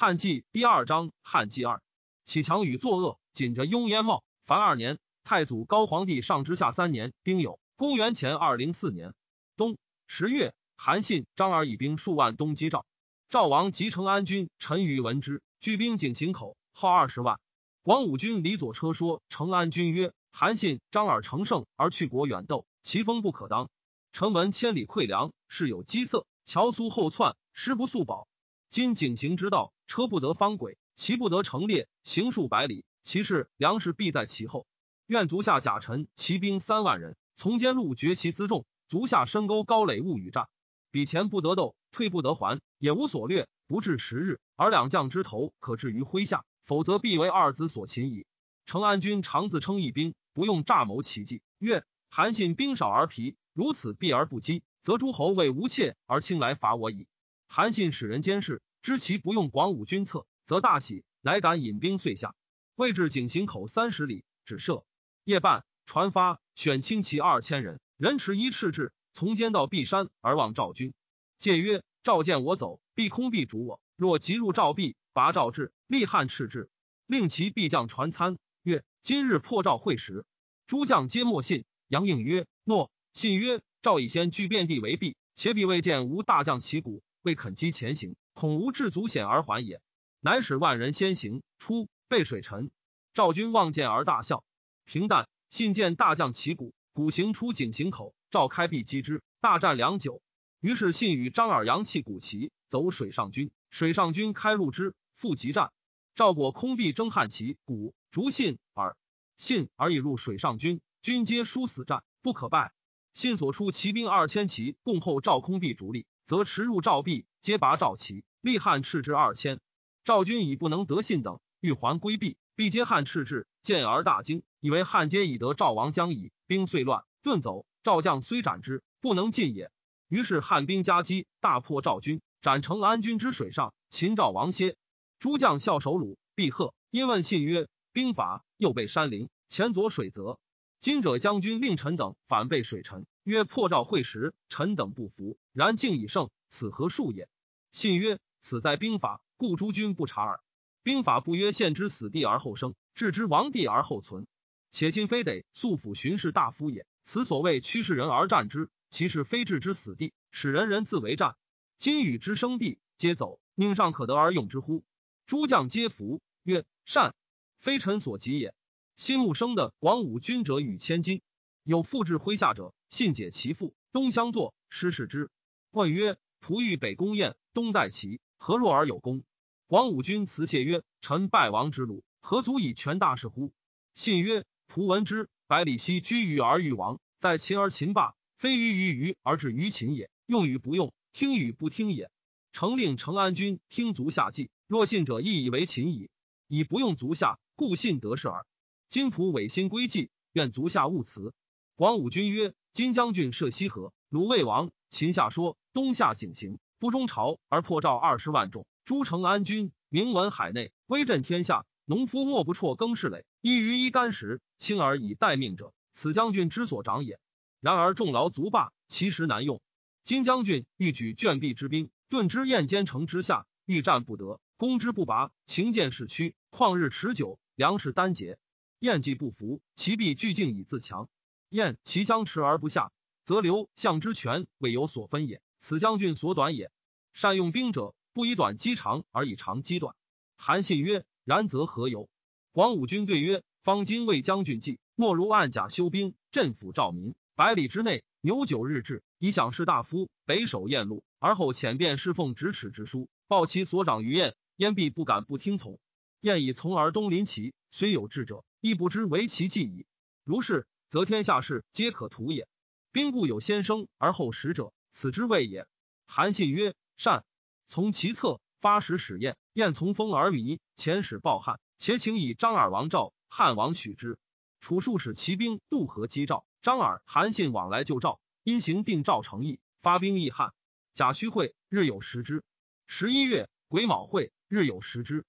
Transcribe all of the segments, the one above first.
汉纪第二章，汉纪二，启强与作恶，紧着雍焉茂。凡二年，太祖高皇帝上之下三年，丁酉，公元前二零四年冬十月，韩信、张耳以兵数万东击赵。赵王及成安军，陈余闻之，聚兵井陉口，号二十万。广武军李左车说成安军曰：“韩信、张耳乘胜而去国远斗，其风不可当。臣闻千里溃粮，事有饥色，乔苏后窜，食不速饱。今井陉之道。”车不得方轨，骑不得成列，行数百里，其士粮食必在其后。愿足下甲臣骑兵三万人，从间路绝其辎重，足下深沟高垒，勿与战。彼前不得斗，退不得还，也无所略，不至十日，而两将之头可置于麾下，否则必为二子所擒矣。成安军常自称义兵，不用诈谋奇计。曰：韩信兵少而疲，如此避而不击，则诸侯为无怯而轻来伐我矣。韩信使人监视。知其不用广武军策，则大喜，乃敢引兵遂下。未至井陉口三十里，止射。夜半，传发，选轻骑二千人，人持一赤帜，从间到壁山而望赵军。戒曰：赵见我走，必空必逐我。若急入赵壁，拔赵雉，立汉赤帜，令其必将传参。曰：今日破赵会时，诸将皆莫信。杨应曰：诺。信曰：赵以先据遍地为壁，且彼未见无大将旗鼓，未肯击前行。恐无至足险而还也，乃使万人先行出，背水沉。赵军望见而大笑。平淡，信见大将旗鼓，鼓行出井陉口，赵开壁击之，大战良久。于是信与张耳扬弃鼓旗，走水上军。水上军开路之，复急战。赵果空壁争汉旗鼓，逐信耳。信而已入水上军，军皆殊死战，不可败。信所出骑兵二千骑，共后赵空壁逐立，则驰入赵壁，皆拔赵旗。立汉赤之二千，赵军已不能得信等，欲还归避，必皆汉赤之，见而大惊，以为汉皆已得赵王将矣。兵遂乱，遁走。赵将虽斩之，不能进也。于是汉兵夹击，大破赵军，斩成安军之水上，擒赵王歇。诸将笑首虏，必贺。因问信曰：“兵法又被山陵，前左水泽。今者将军令臣等反被水沉，曰破赵会时，臣等不服。然敬以胜，此何数也？”信曰。此在兵法，故诸君不察耳。兵法不曰献之死地而后生，置之亡地而后存。且信非得素辅巡视大夫也。此所谓驱使人而战之，其是非置之死地，使人人自为战。今与之生地，皆走，宁尚可得而用之乎？诸将皆服，曰：善。非臣所及也。新木生的广武君者与千金，有复至麾下者，信解其父，东相坐，失事之。问曰：仆欲北宫宴，东待齐。何若而有功？广武君辞谢曰：“臣败亡之虏，何足以全大事乎？”信曰：“仆闻之，百里奚居于而欲亡，在秦而秦霸，非于于于而至于秦也。用与不用，听与不听也。诚令成安君听足下计，若信者，亦以为秦矣。以不用足下，故信得事耳。金仆违心归计，愿足下勿辞。”广武军曰：“金将军涉西河，鲁魏王，秦下说东下景行。”不中朝而破赵二十万众，诸城安军名闻海内，威震天下。农夫莫不辍耕事累，一于一干时，轻而以待命者，此将军之所长也。然而众劳足罢，其实难用。金将军欲举卷壁之兵，顿之燕坚城之下，欲战不得，攻之不拔，情见势屈，旷日持久，粮食单竭。燕既不服，其必俱进以自强。燕其相持而不下，则刘项之权未有所分也。此将军所短也。善用兵者，不以短击长，而以长击短。韩信曰：“然则何由？”广武军对曰：“方今魏将军计，莫如暗甲修兵，镇抚赵民。百里之内，牛九日至，以享士大夫，北守燕路，而后遣便侍奉咫尺之书，报其所长于燕。燕必不敢不听从。燕以从而东临齐，虽有智者，亦不知为其计矣。如是，则天下事皆可图也。兵固有先生而后使者。”此之谓也。韩信曰：“善。”从其策，发使使燕。燕从风而靡，遣使报汉，且请以张耳王赵。汉王许之。楚数使骑兵渡河击赵。张耳、韩信往来救赵，因行定赵成邑，发兵议汉。贾诩会，日有食之。十一月癸卯会，日有食之。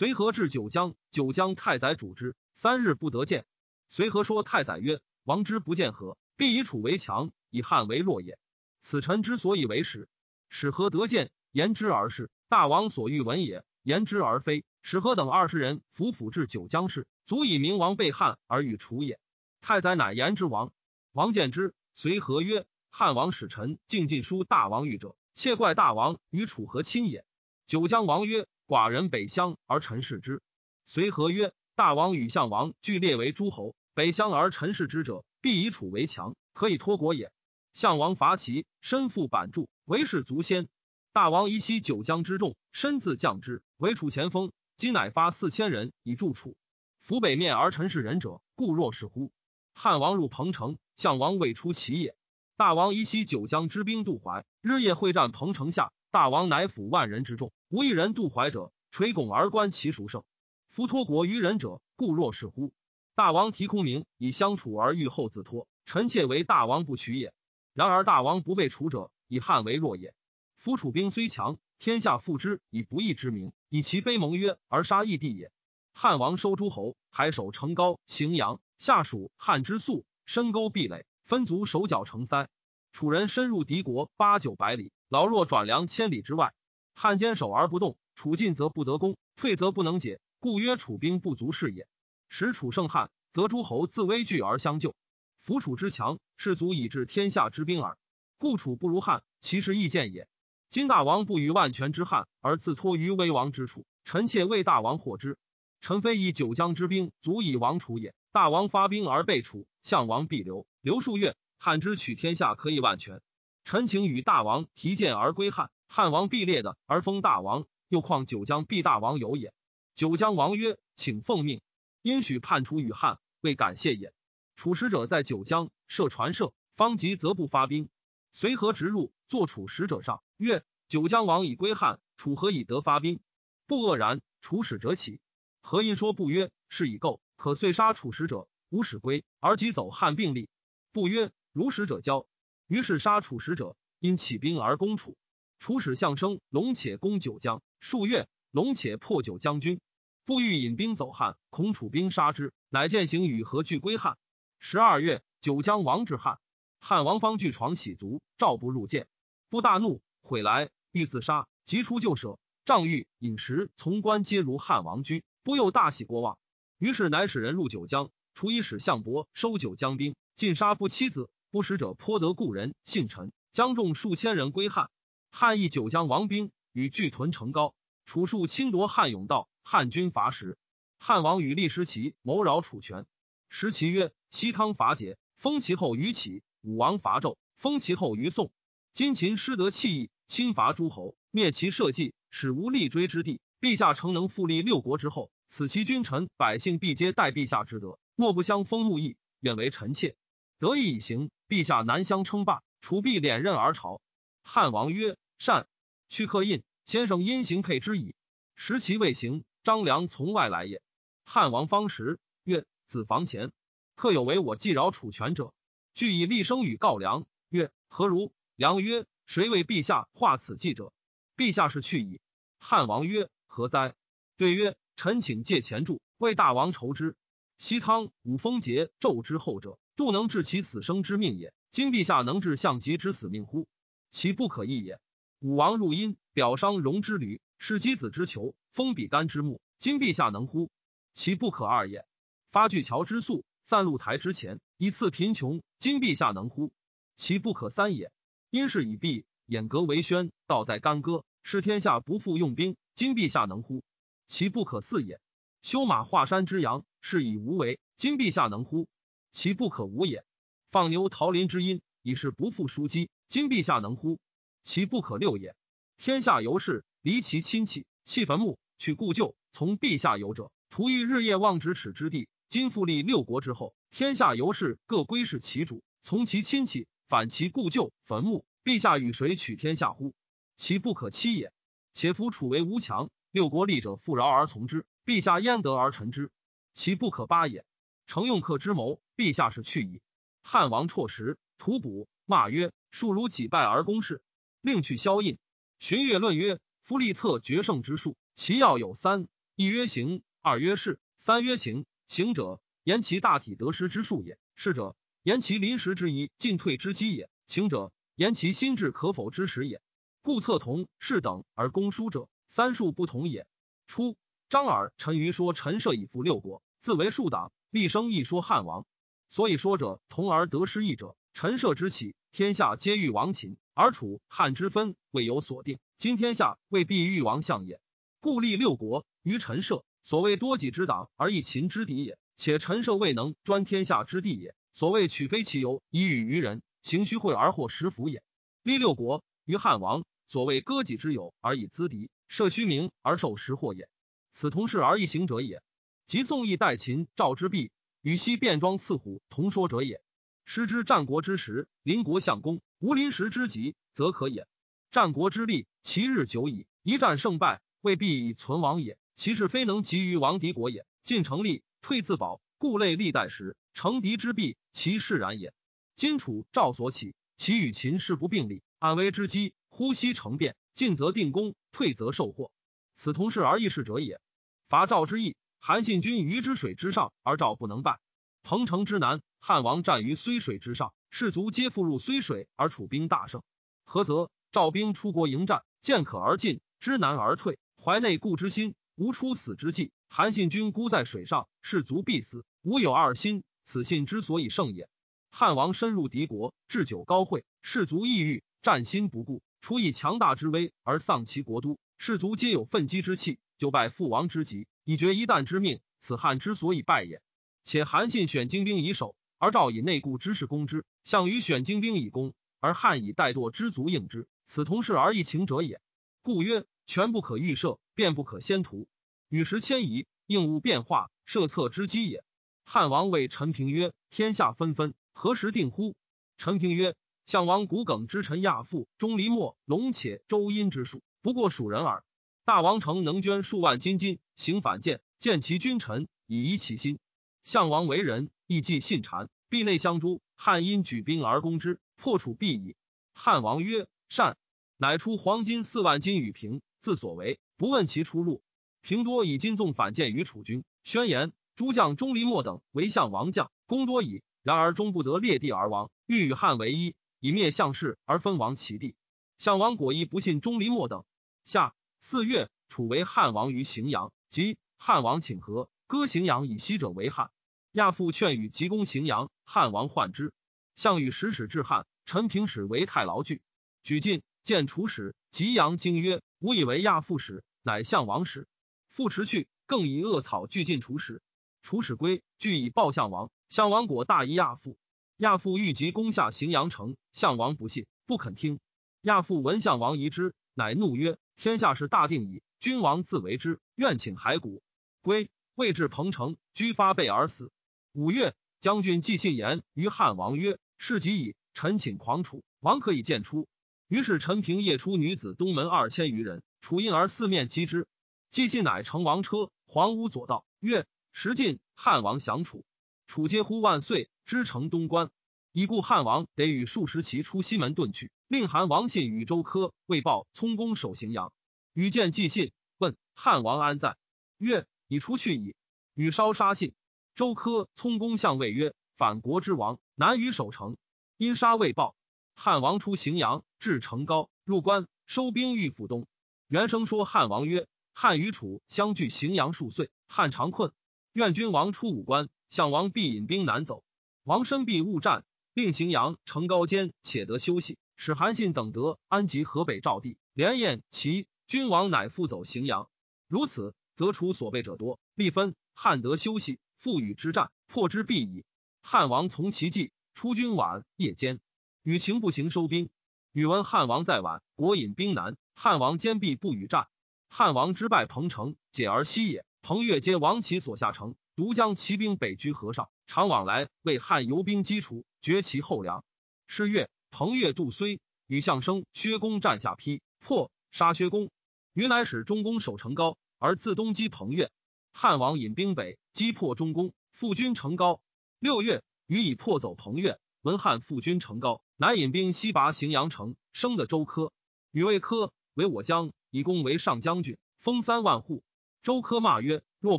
随和至九江，九江太宰主之，三日不得见。随和说太宰曰：“王之不见何，必以楚为强，以汉为弱也。”此臣之所以为使，使何得见言之而是大王所欲闻也。言之而非。使何等二十人服辅至九江市，足以明王被汉而与楚也。太宰乃言之王。王见之，随和曰：“汉王使臣进进书大王御者，切怪大王与楚何亲也。”九江王曰：“寡人北乡而臣视之。”随和曰：“大王与项王俱列为诸侯，北乡而臣视之者，必以楚为强，可以托国也。项王伐齐，身负板柱，为士足先。大王依悉九江之众，身自降之，为楚前锋。”今乃发四千人以助楚，扶北面而陈氏人者，故若是乎？汉王入彭城，项王未出其也。大王依悉九江之兵渡淮，日夜会战彭城下。大王乃抚万人之众，无一人渡淮者，垂拱而观其孰胜。夫托国于人者，故若是乎？大王提空明以相处而欲后自托，臣妾为大王不取也。然而大王不被处者，以汉为弱也。夫楚兵虽强。天下复之以不义之名，以其卑盟约而杀义帝也。汉王收诸侯，还守成高、荥阳，下属汉之粟，深沟壁垒，分族手脚成塞。楚人深入敌国八九百里，老弱转粮千里之外。汉坚守而不动，楚进则不得攻，退则不能解，故曰楚兵不足是也。使楚胜汉，则诸侯自危惧而相救。夫楚之强，士足以治天下之兵耳。故楚不如汉，其实亦见也。今大王不与万全之汉，而自托于危亡之楚，臣妾为大王获之。臣非以九江之兵足以亡楚也。大王发兵而被楚，项王必留，留数月，汉之取天下可以万全。臣请与大王提剑而归汉，汉王必列的而封大王，又况九江必大王有也。九江王曰：“请奉命。”因许叛楚与汉，未感谢也。楚使者在九江设传社，方即则不发兵。随何直入，坐楚使者上。曰：九江王以归汉，楚何以得发兵？不愕然。楚使者起，何因说不曰：是以构可遂杀楚使者，无使归，而即走汉并立。不曰：如使者交。于是杀楚使者，因起兵而攻楚。楚使相生龙且攻九江，数月，龙且破九江军。不欲引兵走汉，恐楚兵杀之，乃践行与何惧归汉。十二月，九江王至汉，汉王方据床喜卒，召不入见。不大怒，悔来欲自杀，即出救舍。仗欲饮食，从官皆如汉王居，不又大喜过望。于是乃使人入九江，除以使项伯收九江兵，尽杀不妻子不使者，颇得故人姓陈，将众数千人归汉。汉义九江王兵与巨屯城高，楚数侵夺汉甬道，汉军伐时，汉王与立师齐谋扰楚权。时齐曰：西汤伐桀，封其后于启；武王伐纣，封其后于宋。今秦失得弃义，侵伐诸侯，灭其社稷，使无立锥之地。陛下诚能复立六国之后，此其君臣百姓必皆待陛下之德，莫不相封怒义，愿为臣妾。得意以行，陛下南乡称霸，楚必敛刃而朝。汉王曰：“善。”去刻印，先生因行配之矣。时其未行，张良从外来也。汉王方时曰：“子房前，客有为我既饶楚权者，俱以立声与告良。曰：何如？”良曰：“谁为陛下画此计者？陛下是去矣。”汉王曰：“何哉？”对曰：“臣请借钱助，为大王筹之。西汤、武丰节纣之后者，度能治其死生之命也。今陛下能治项籍之死命乎？其不可易也。武王入殷，表商戎之旅，是箕子之囚，封比干之墓。今陛下能乎？其不可二也。发巨桥之粟，散露台之前，以赐贫穷。今陛下能乎？其不可三也。因事已毕，掩革为宣，道在干戈，是天下不复用兵。今陛下能乎？其不可四也。修马华山之阳，是以无为。今陛下能乎？其不可无也。放牛桃林之阴，以是不复枢机。今陛下能乎？其不可六也。天下由是，离其亲戚，弃坟墓，去故旧，从陛下游者，徒欲日夜望咫尺之地。今复立六国之后，天下由是各归是其主，从其亲戚。反其故旧坟墓，陛下与谁取天下乎？其不可欺也。且夫楚为无强，六国立者富饶而从之，陛下焉得而臣之？其不可八也。诚用客之谋，陛下是去矣。汉王辍时，屠卜骂曰：“庶如己败而攻事，令去萧印。”荀悦论曰：“夫立策决胜之术，其要有三：一曰行，二曰事，三曰情。行者，言其大体得失之术也；事者。”言其临时之宜，进退之机也；情者言其心智可否之时也。故策同是等而攻书者，三术不同也。初，张耳、陈馀说陈涉以复六国，自为庶党，立生一说汉王。所以说者，同而得失义者。陈涉之起，天下皆欲亡秦，而楚汉之分未有所定。今天下未必欲亡相也，故立六国于陈涉。所谓多己之党而益秦之敌也。且陈涉未能专天下之地也。所谓取非其由以与于人，行虚会而获实福也。立六国于汉王，所谓割己之友而以资敌，设虚名而受实祸也。此同事而异行者也。即宋义代秦赵之弊，与西卞庄刺虎同说者也。师之战国之时，邻国相公无临时之急，则可也。战国之利，其日久矣，一战胜败，未必以存亡也。其事非能急于亡敌国也。进成立，退自保，故类历代时，成敌之弊，其事然也。今楚赵所起，其与秦势不并立，安危之机，呼吸成变，进则定功，退则受祸。此同事而异事者也。伐赵之意，韩信军于之水之上，而赵不能败；彭城之南。汉王战于睢水之上，士卒皆复入睢水，而楚兵大胜。何则？赵兵出国迎战，见可而进，知难而退，怀内固之心，无出死之计。韩信军孤在水上，士卒必死，无有二心。此信之所以胜也。汉王深入敌国，置酒高会，士卒抑郁，战心不顾，除以强大之威而丧其国都，士卒皆有奋击之气，就败父王之急，以决一旦之命。此汉之所以败也。且韩信选精兵以守。而赵以内固之势攻之，项羽选精兵以攻，而汉以怠惰之卒应之，此同事而异情者也。故曰：权不可预设，变不可先图。与时迁移，应物变化，设策之机也。汉王谓陈平曰：天下纷纷，何时定乎？陈平曰：项王骨梗之臣亚父，钟离莫、龙且、周殷之术，不过蜀人耳。大王城能捐数万金金，行反间，见其君臣，以移其心。项王为人。亦既信谗，壁内相诛。汉因举兵而攻之，破楚必矣。汉王曰：“善。”乃出黄金四万金与平，自所为，不问其出路。平多以金纵反见于楚军，宣言诸将钟离莫等为相王将，功多矣。然而终不得列地而亡，欲与汉为一，以灭项氏而分王其地。项王果亦不信钟离莫等。下四月，楚为汉王于荥阳，即汉王请和，割荥阳以西者为汉。亚父劝与急攻荥阳，汉王患之。项羽使使至汉，陈平使为太牢具，举进见楚使，吉阳惊曰：“吾以为亚父使，乃项王使。”复持去，更以恶草俱进楚使。楚使归，俱以报项王。项王果大疑亚父。亚父欲急攻下荥阳城，项王不信，不肯听。亚父闻项王疑之，乃怒曰：“天下事大定矣，君王自为之，愿请骸骨。”归，未至彭城，居发背而死。五月，将军季信言于汉王曰：“事急矣，臣请狂楚，王可以见出。”于是陈平夜出女子东门二千余人，楚因而四面击之。季信乃乘王车，黄屋左道，曰：“时进，汉王降楚。”楚皆呼万岁，之城东关。已故汉王得与数十骑出西门遁去，令韩王信与周科未报，聪公守荥阳。与见寄信，问汉王安在？曰：“已出去矣。”与烧杀信。周科聪公相谓曰：“反国之王，难于守城。因杀未报。汉王出荥阳，至城高，入关，收兵御府东。元生说汉王曰：‘汉与楚相距荥阳数岁，汉常困。愿君王出武关，项王必引兵南走。王身必勿战，令荥阳城高坚，且得休息。使韩信等得安及河北赵地，连燕齐。君王乃复走荥阳。如此，则楚所备者多，立分汉得休息。’”复与之战，破之必矣。汉王从其计，出军晚，夜间与秦不行，收兵。宇闻汉王在晚，国引兵南，汉王坚壁不与战。汉王之败彭城，解而西也。彭越皆王其所下城，独将骑兵北居河上，常往来为汉游兵击除，绝其后粮。是月，彭越渡睢，与相生、薛公战下邳，破，杀薛公。余乃使中公守城高，而自东击彭越。汉王引兵北击破中宫，复军成高。六月，予以破走彭越。闻汉复军成高，乃引兵西拔荥阳城，生的周科。与魏科为我将，以功为上将军，封三万户。周科骂曰：“若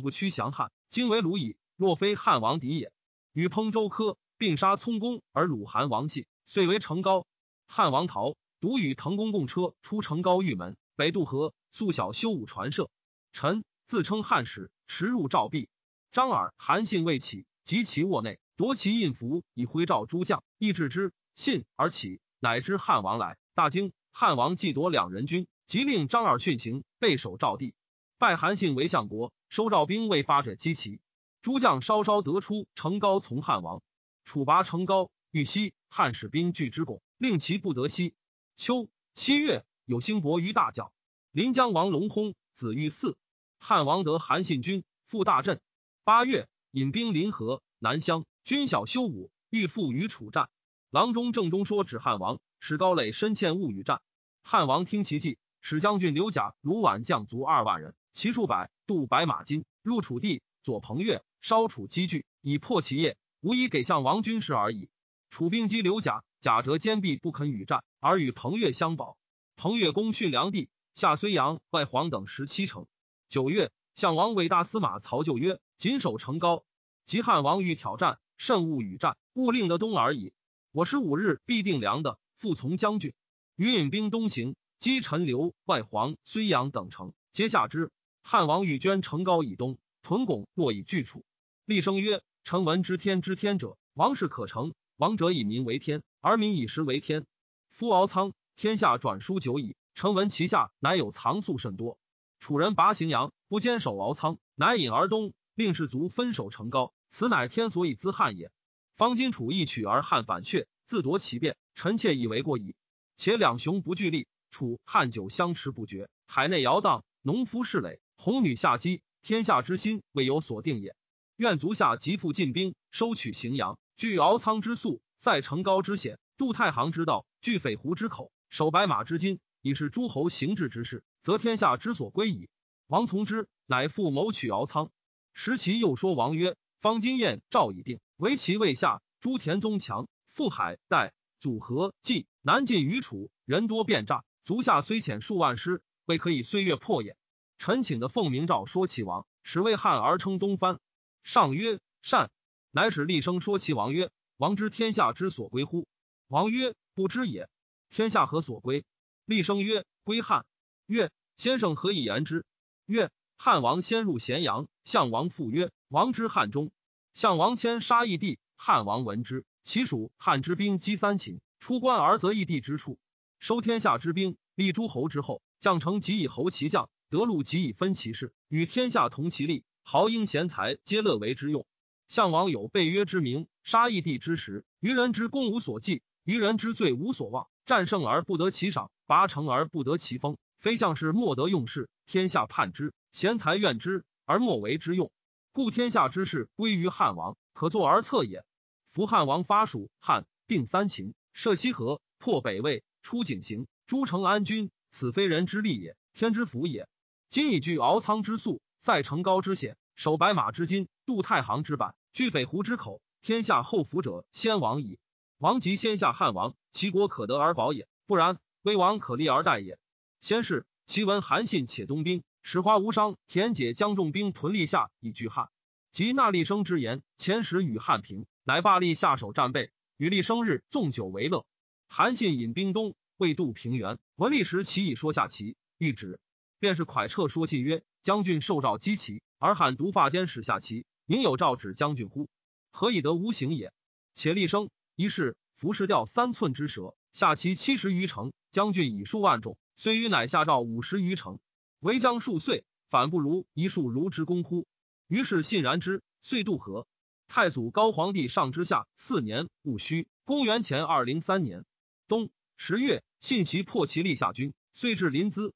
不屈降汉，今为鲁矣。若非汉王敌也。”与烹周科，并杀聪公，而鲁韩王信，遂为成高。汉王逃，独与滕公共车出成高玉门，北渡河，素小修武传射。臣。自称汉使，驰入赵壁。张耳、韩信未起，及其卧内，夺其印符，以徽召诸将，亦至之。信而起，乃知汉王来，大惊。汉王既夺两人军，即令张耳训行，备守赵地。拜韩信为相国，收赵兵未发者击齐。诸将稍稍得出，成高从汉王。楚拔成高，欲西，汉使兵拒之拱，令其不得西。秋七月，有兴伯于大将。临江王龙薨，子欲嗣。汉王得韩信军，复大振。八月，引兵临河南乡，军小修武，欲复与楚战。郎中正中说指汉王，使高垒深陷勿与战。汉王听其计，使将军刘甲、卢绾将卒二万人，骑数百，渡白马津，入楚地，左彭越，烧楚积聚，以破其业，无以给项王军事而已。楚兵击刘甲，甲折坚壁，不肯与战，而与彭越相保。彭越攻训良地，下睢阳、外黄等十七城。九月，项王伟大司马曹咎曰：“谨守城高，及汉王欲挑战，慎勿与战，勿令得东而已。”我十五日必定粮的，复从将军。余引兵东行，击陈留、外黄、睢阳等城，皆下之。汉王欲捐城高以东，屯拱若以拒楚。厉声曰：“臣闻知天之天者，王事可成。王者以民为天，而民以食为天。夫敖仓，天下转书久矣。臣闻其下乃有藏粟甚多。楚人拔荥阳，不坚守敖仓，乃引而东，令士卒分守成高。此乃天所以资汉也。”方今楚一取而汉反却，自夺其变，臣妾以为过矣。且两雄不俱力，楚汉久相持不绝，海内摇荡，农夫士累，红女下击，天下之心未有所定也。愿足下急复进兵，收取荥阳，据敖仓之粟，塞城高之险，渡太行之道，据匪湖之口，守白马之津，以是诸侯行治之事，则天下之所归矣。王从之，乃复谋取敖仓。时其又说王曰：“方今燕赵已定。”为其未下，朱田宗强，富海代祖合计南进于楚，人多变诈，足下虽遣数万师，未可以岁月破也。臣请的奉明诏说齐王，使为汉而称东藩。上曰善，乃使厉声说其王曰：王知天下之所归乎？王曰不知也。天下何所归？厉声曰归汉。曰先生何以言之？曰汉王先入咸阳，项王复曰王之汉中。项王迁杀义帝，汉王闻之，其属汉之兵击三秦，出关而则义帝之处，收天下之兵，立诸侯之后，将成即以侯其将，得禄即以分其事，与天下同其利，豪英贤才皆乐为之用。项王有备约之名，杀义帝之时，愚人之功无所记，愚人之罪无所忘，战胜而不得其赏，拔城而不得其封，非项氏莫得用事，天下叛之，贤才怨之，而莫为之用。故天下之事归于汉王，可作而策也。夫汉王发蜀汉，定三秦，设西河，破北魏，出井陉，诸城安君，此非人之力也，天之福也。今以据敖仓之粟，塞城高之险，守白马之津，渡太行之板，据匪湖之口，天下后福者先王矣。王即先下汉王，其国可得而保也；不然，威王可立而待也。先是，其闻韩信且东兵。使花无伤，田解将重兵屯立下以拒汉。及纳立生之言，前时与汉平，乃罢立下手战备，与立生日纵酒为乐。韩信引兵东，未渡平原，闻立时其已说下棋，欲止，便是蒯彻说信曰：“将军受诏击齐，而喊独发间使下棋，宁有诏止将军乎？何以得无形也？且立生一世服饰掉三寸之舌，下棋七十余城，将军以数万众，虽与乃下诏五十余城。”为将数岁，反不如一数如之功乎？于是信然之，遂渡河。太祖高皇帝上之下四年戊戌，公元前二零三年冬十月，信其破其立下军，遂至临淄。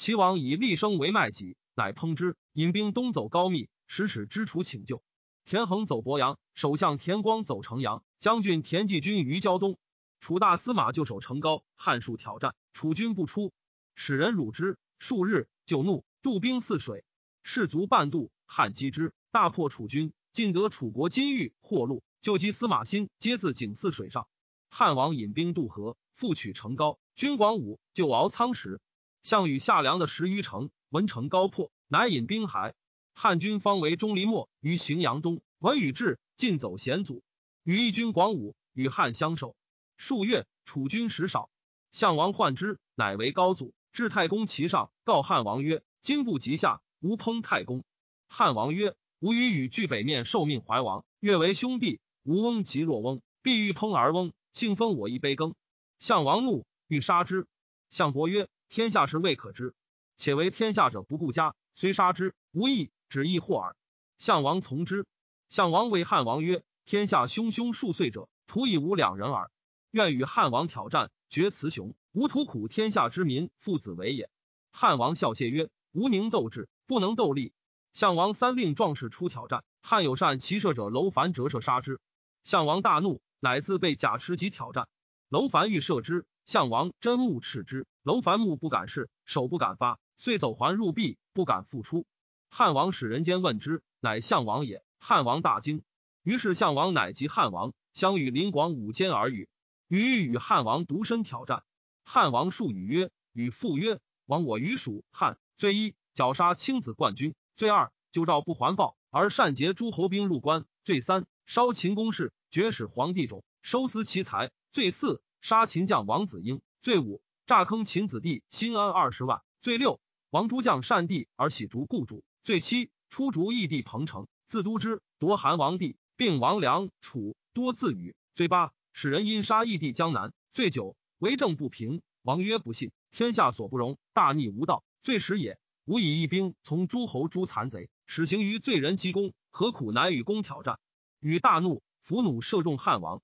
齐王以厉声为麦己，乃烹之，引兵东走高密，使使之楚请救。田横走博阳，首相田光走城阳，将军田忌军于胶东。楚大司马就守城高，汉数挑战，楚军不出，使人辱之数日。就怒，渡兵泗水，士卒半渡，汉击之，大破楚军，尽得楚国金玉货禄，救击司马欣，皆自井泗水上。汉王引兵渡河，复取城高。军广武就敖仓时，项羽下凉的十余城，闻城高破，乃引兵还。汉军方为钟离莫于荥阳东，闻羽至，尽走险阻，与义军广武与汉相守。数月，楚军食少，项王患之，乃为高祖。至太公其上，告汉王曰：“今不及下，吾烹太公。汉王曰：“吾与与俱北面受命怀王，愿为兄弟。吾翁即若翁，必欲烹而翁，幸分我一杯羹。”项王怒，欲杀之。项伯曰：“天下事未可知，且为天下者不顾家，虽杀之，无益，只益祸耳。”项王从之。项王谓汉王曰：“天下汹汹数岁者，徒以吾两人耳。愿与汉王挑战，决雌雄。吾图苦天下之民，父子为也。”汉王笑谢曰：“吾宁斗智，不能斗力。”项王三令壮士出挑战，汉有善骑射者楼烦折射杀之。项王大怒，乃自备甲持戟挑战。楼凡欲射之，项王真目斥之，楼凡目不敢视，手不敢发，遂走还入壁，不敢复出。汉王使人间问之，乃项王也。汉王大惊，于是项王乃及汉王，相与临广五间而语。与与汉王独身挑战，汉王数语曰：“与父曰：亡我于蜀汉，罪一绞杀卿子冠军；罪二救诏不还报，而擅劫诸侯兵入关；罪三烧秦宫室，绝使皇帝冢，收私其财；罪四杀秦将王子婴；罪五诈坑秦子弟新安二十万；罪六王诸将善地而喜逐故主；罪七出逐异地彭城。”自都之夺韩王地，并王梁楚多自语。罪八，使人因杀异地江南。罪九，为政不平。王曰不信，天下所不容，大逆无道。罪十也。吾以一兵从诸侯诛残贼，使行于罪人积功，何苦乃与公挑战？与大怒，伏弩射中汉王。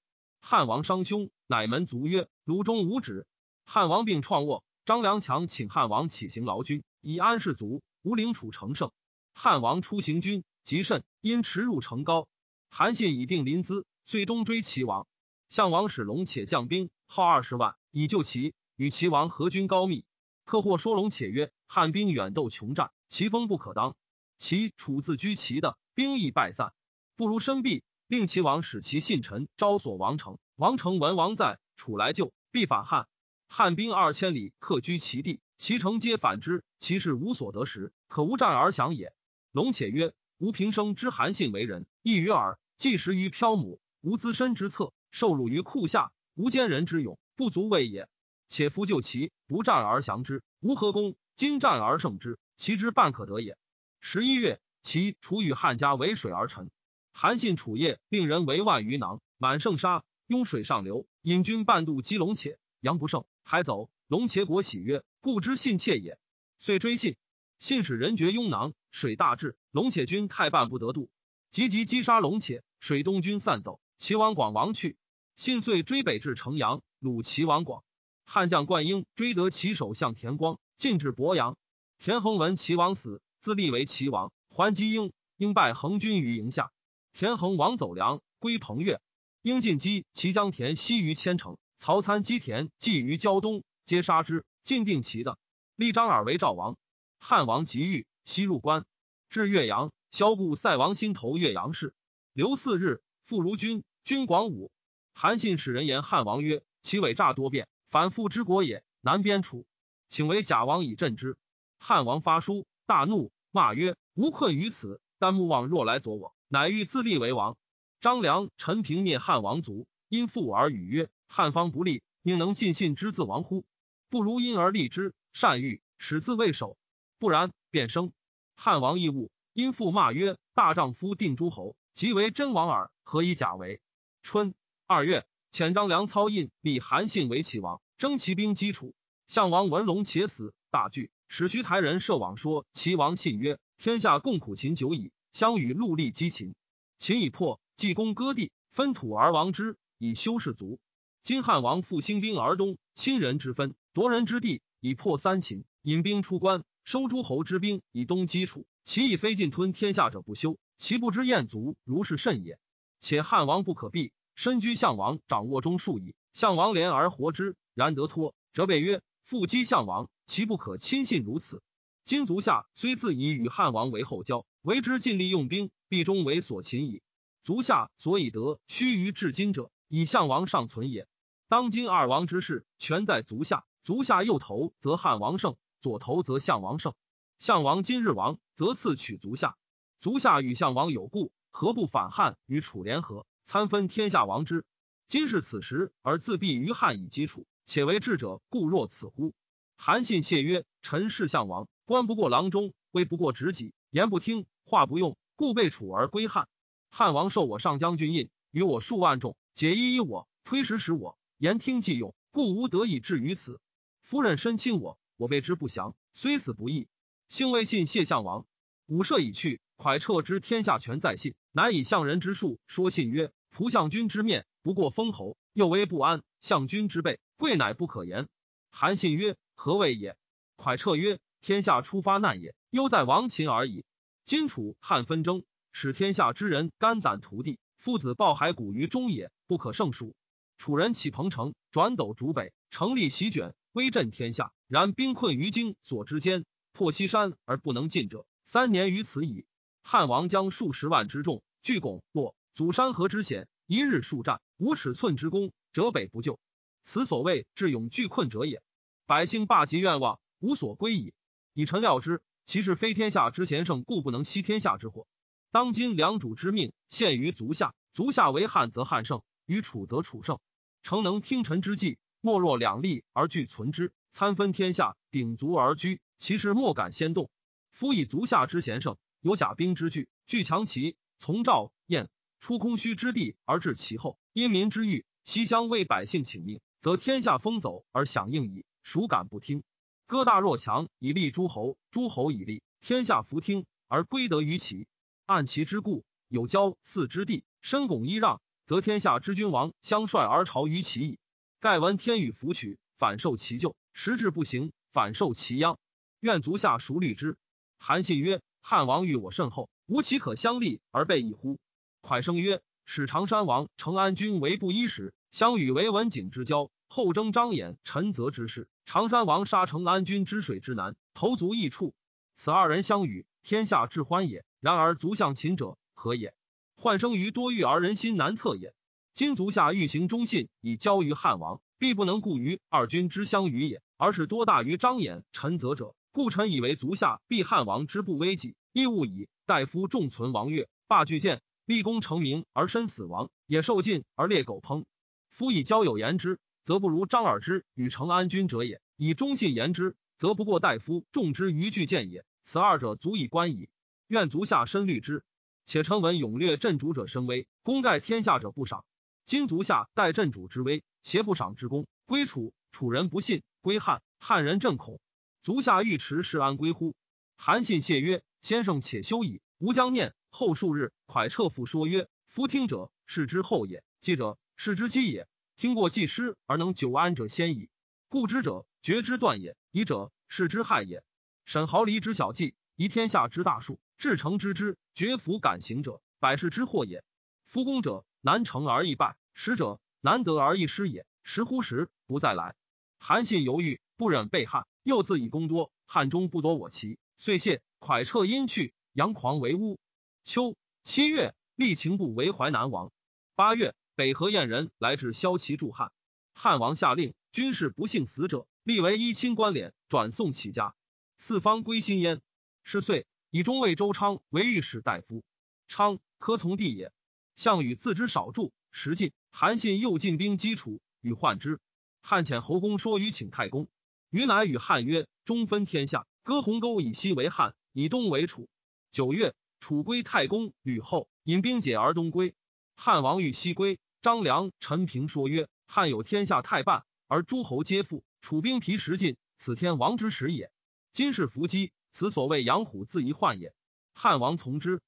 汉王伤胸，乃门卒曰：“卢中无止。”汉王病创卧，张良强请汉王起行劳军，以安士卒。吴陵楚成胜。汉王出行军。极甚，因驰入城高。韩信已定临淄，遂东追齐王。项王使龙且将兵，号二十万，以救齐。与齐王合军高密。客或说龙且曰：“汉兵远斗穷战，其风不可当。齐楚自居齐的，兵亦败散，不如深避。令齐王使其信臣招索王城。王城闻王在，楚来救，必反汉。汉兵二千里，客居齐地，齐城皆反之。其势无所得时，可无战而降也。”龙且曰。吾平生知韩信为人，异于耳。既食于漂母，无资身之策，受辱于库下，无坚人之勇，不足畏也。且夫救其，不战而降之，无何功；今战而胜之，其之半可得也。十一月，齐楚与汉家为水而沉。韩信楚业，令人为万余囊，满盛沙，拥水上流，引军半渡击龙且，杨不胜，还走。龙且果喜曰：“故知信妾也。”遂追信。信使人绝拥囊，水大至，龙且军太半不得渡，急急击杀龙且，水东军散走，齐王广亡去。信遂追北至城阳，虏齐王广。汉将冠英追得其首相田光，进至博阳。田横闻齐王死，自立为齐王，还击英，英败横军于营下。田横王走梁，归彭越。英进击齐将田西于千城，曹参击田计于胶东，皆杀之。晋定齐的，立张耳为赵王。汉王急欲西入关，至岳阳，萧固塞王心头岳阳市。留四日，复如军。军广武。韩信使人言汉王曰：“其伪诈多变，反复之国也，南边楚，请为假王以镇之。”汉王发书，大怒，骂曰：“无困于此，但勿忘若来左我，乃欲自立为王。”张良、陈平灭汉王族，因父而语曰：“汉方不立，宁能尽信之自亡乎？不如因而立之，善欲使自卫守。”不然，便生。汉王义务，因父骂曰：“大丈夫定诸侯，即为真王耳，何以假为？”春二月，遣张良操印，立韩信为齐王，征齐兵击楚。项王闻龙且死，大惧，使徐台人设网说齐王信曰：“天下共苦秦久矣，相与戮力击秦。秦已破，济公割地，分土而亡之，以修士卒。今汉王复兴兵而东，亲人之分，夺人之地，以破三秦，引兵出关。”收诸侯之兵以东击楚，其以非尽吞天下者不休，其不知燕族如是甚也。且汉王不可避，身居项王掌握中数矣。项王怜而活之，然得脱，则备曰：复击项王，其不可亲信如此。今足下虽自以与汉王为后交，为之尽力用兵，必终为所擒矣。足下所以得须臾至今者，以项王尚存也。当今二王之势，全在足下。足下右头则汉王胜。左头则项王胜，项王今日亡，则次取足下。足下与项王有故，何不反汉与楚联合，参分天下王之？今是此时而自闭于汉以击楚，且为智者，故若此乎？韩信谢曰：“臣是项王，关不过郎中，威不过执戟，言不听，话不用，故被处而归汉。汉王授我上将军印，与我数万众，解衣衣我，推食食我，言听计用，故无得以至于此。夫人深亲我，我备之不祥，虽死不义。兴未信谢项王，武社已去，蒯彻之天下权在信，乃以相人之术说信曰：仆相君之面，不过封侯，又为不安；相君之辈，贵乃不可言。韩信曰：何谓也？蒯彻曰：天下初发难也，忧在亡秦而已。今楚汉纷争，使天下之人肝胆涂地，父子抱骸骨于中也，不可胜数。楚人起彭城，转斗逐北，成立席卷，威震天下。然兵困于荆左之间。破西山而不能进者，三年于此矣。汉王将数十万之众据巩洛，阻山河之险，一日数战，无尺寸之功，折北不救。此所谓智勇拒困者也。百姓罢及愿望，无所归矣。以臣料之，其是非天下之贤圣，故不能息天下之祸。当今良主之命，陷于足下。足下为汉则汉胜，于楚则楚胜。诚能听臣之计，莫若两利而俱存之，参分天下，鼎足而居。其实莫敢先动。夫以足下之贤圣，有甲兵之具，具强其从赵燕出空虚之地而至其后，因民之欲，西乡为百姓请命，则天下风走而响应矣。孰敢不听？哥大若强，以立诸侯；诸侯以立天下，弗听而归得于其。按其之故，有交祀之地，深拱揖让，则天下之君王相率而朝于其矣。盖闻天与弗取，反受其咎；时至不行，反受其殃。愿足下熟虑之。韩信曰：“汉王与我甚厚，吾岂可相立而备矣乎？”蒯生曰：“使常山王成安君为布衣时，相与为文景之交，后征张衍、陈泽之事。常山王杀成安君之水之南，投足异处。此二人相与，天下至欢也。然而足向秦者何也？患生于多欲而人心难测也。今足下欲行忠信，以交于汉王，必不能顾于二君之相与也，而是多大于张衍、陈泽者。”故臣以为足下必汉王之不危己，亦勿以大夫重存王岳，霸巨剑，立功成名而身死亡，也受尽而猎狗烹。夫以交友言之，则不如张耳之与成安君者也；以忠信言之，则不过大夫众之于巨剑也。此二者足以观矣。愿足下深虑之。且臣闻勇略镇主者声威，功盖天下者不赏。今足下待镇主之威，邪不赏之功，归楚，楚人不信；归汉，汉人震恐。足下欲持是安归乎？韩信谢曰：“先生且休矣，吾将念。”后数日，蒯彻复说曰：“夫听者，是之后也；记者，是之基也。听过记师而能久安者先矣。故之者，绝之断也；疑者，是之害也。沈毫厘之小计，疑天下之大术，至诚知之，绝弗敢行者，百世之祸也。夫功者，难成而易败；失者，难得而易失也。时乎时，不再来。”韩信犹豫，不忍背汉。又自以功多，汉中不夺我齐，遂谢。蒯彻因去，杨狂为乌。秋七月，立秦部为淮南王。八月，北河燕人来至骁骑助汉。汉王下令，军士不幸死者，立为一亲官敛，转送其家。四方归心焉。是岁，以中尉周昌为御史大夫。昌科从弟也。项羽自知少助，时进。韩信又进兵击楚，与患之。汉遣侯公说于请太公。余乃与汉曰：“中分天下，割鸿沟以西为汉，以东为楚。”九月，楚归太公吕后，引兵解而东归。汉王欲西归，张良、陈平说曰：“汉有天下太半，而诸侯皆附，楚兵疲食尽，此天亡之时也。今是伏击，此所谓养虎自遗患也。”汉王从之。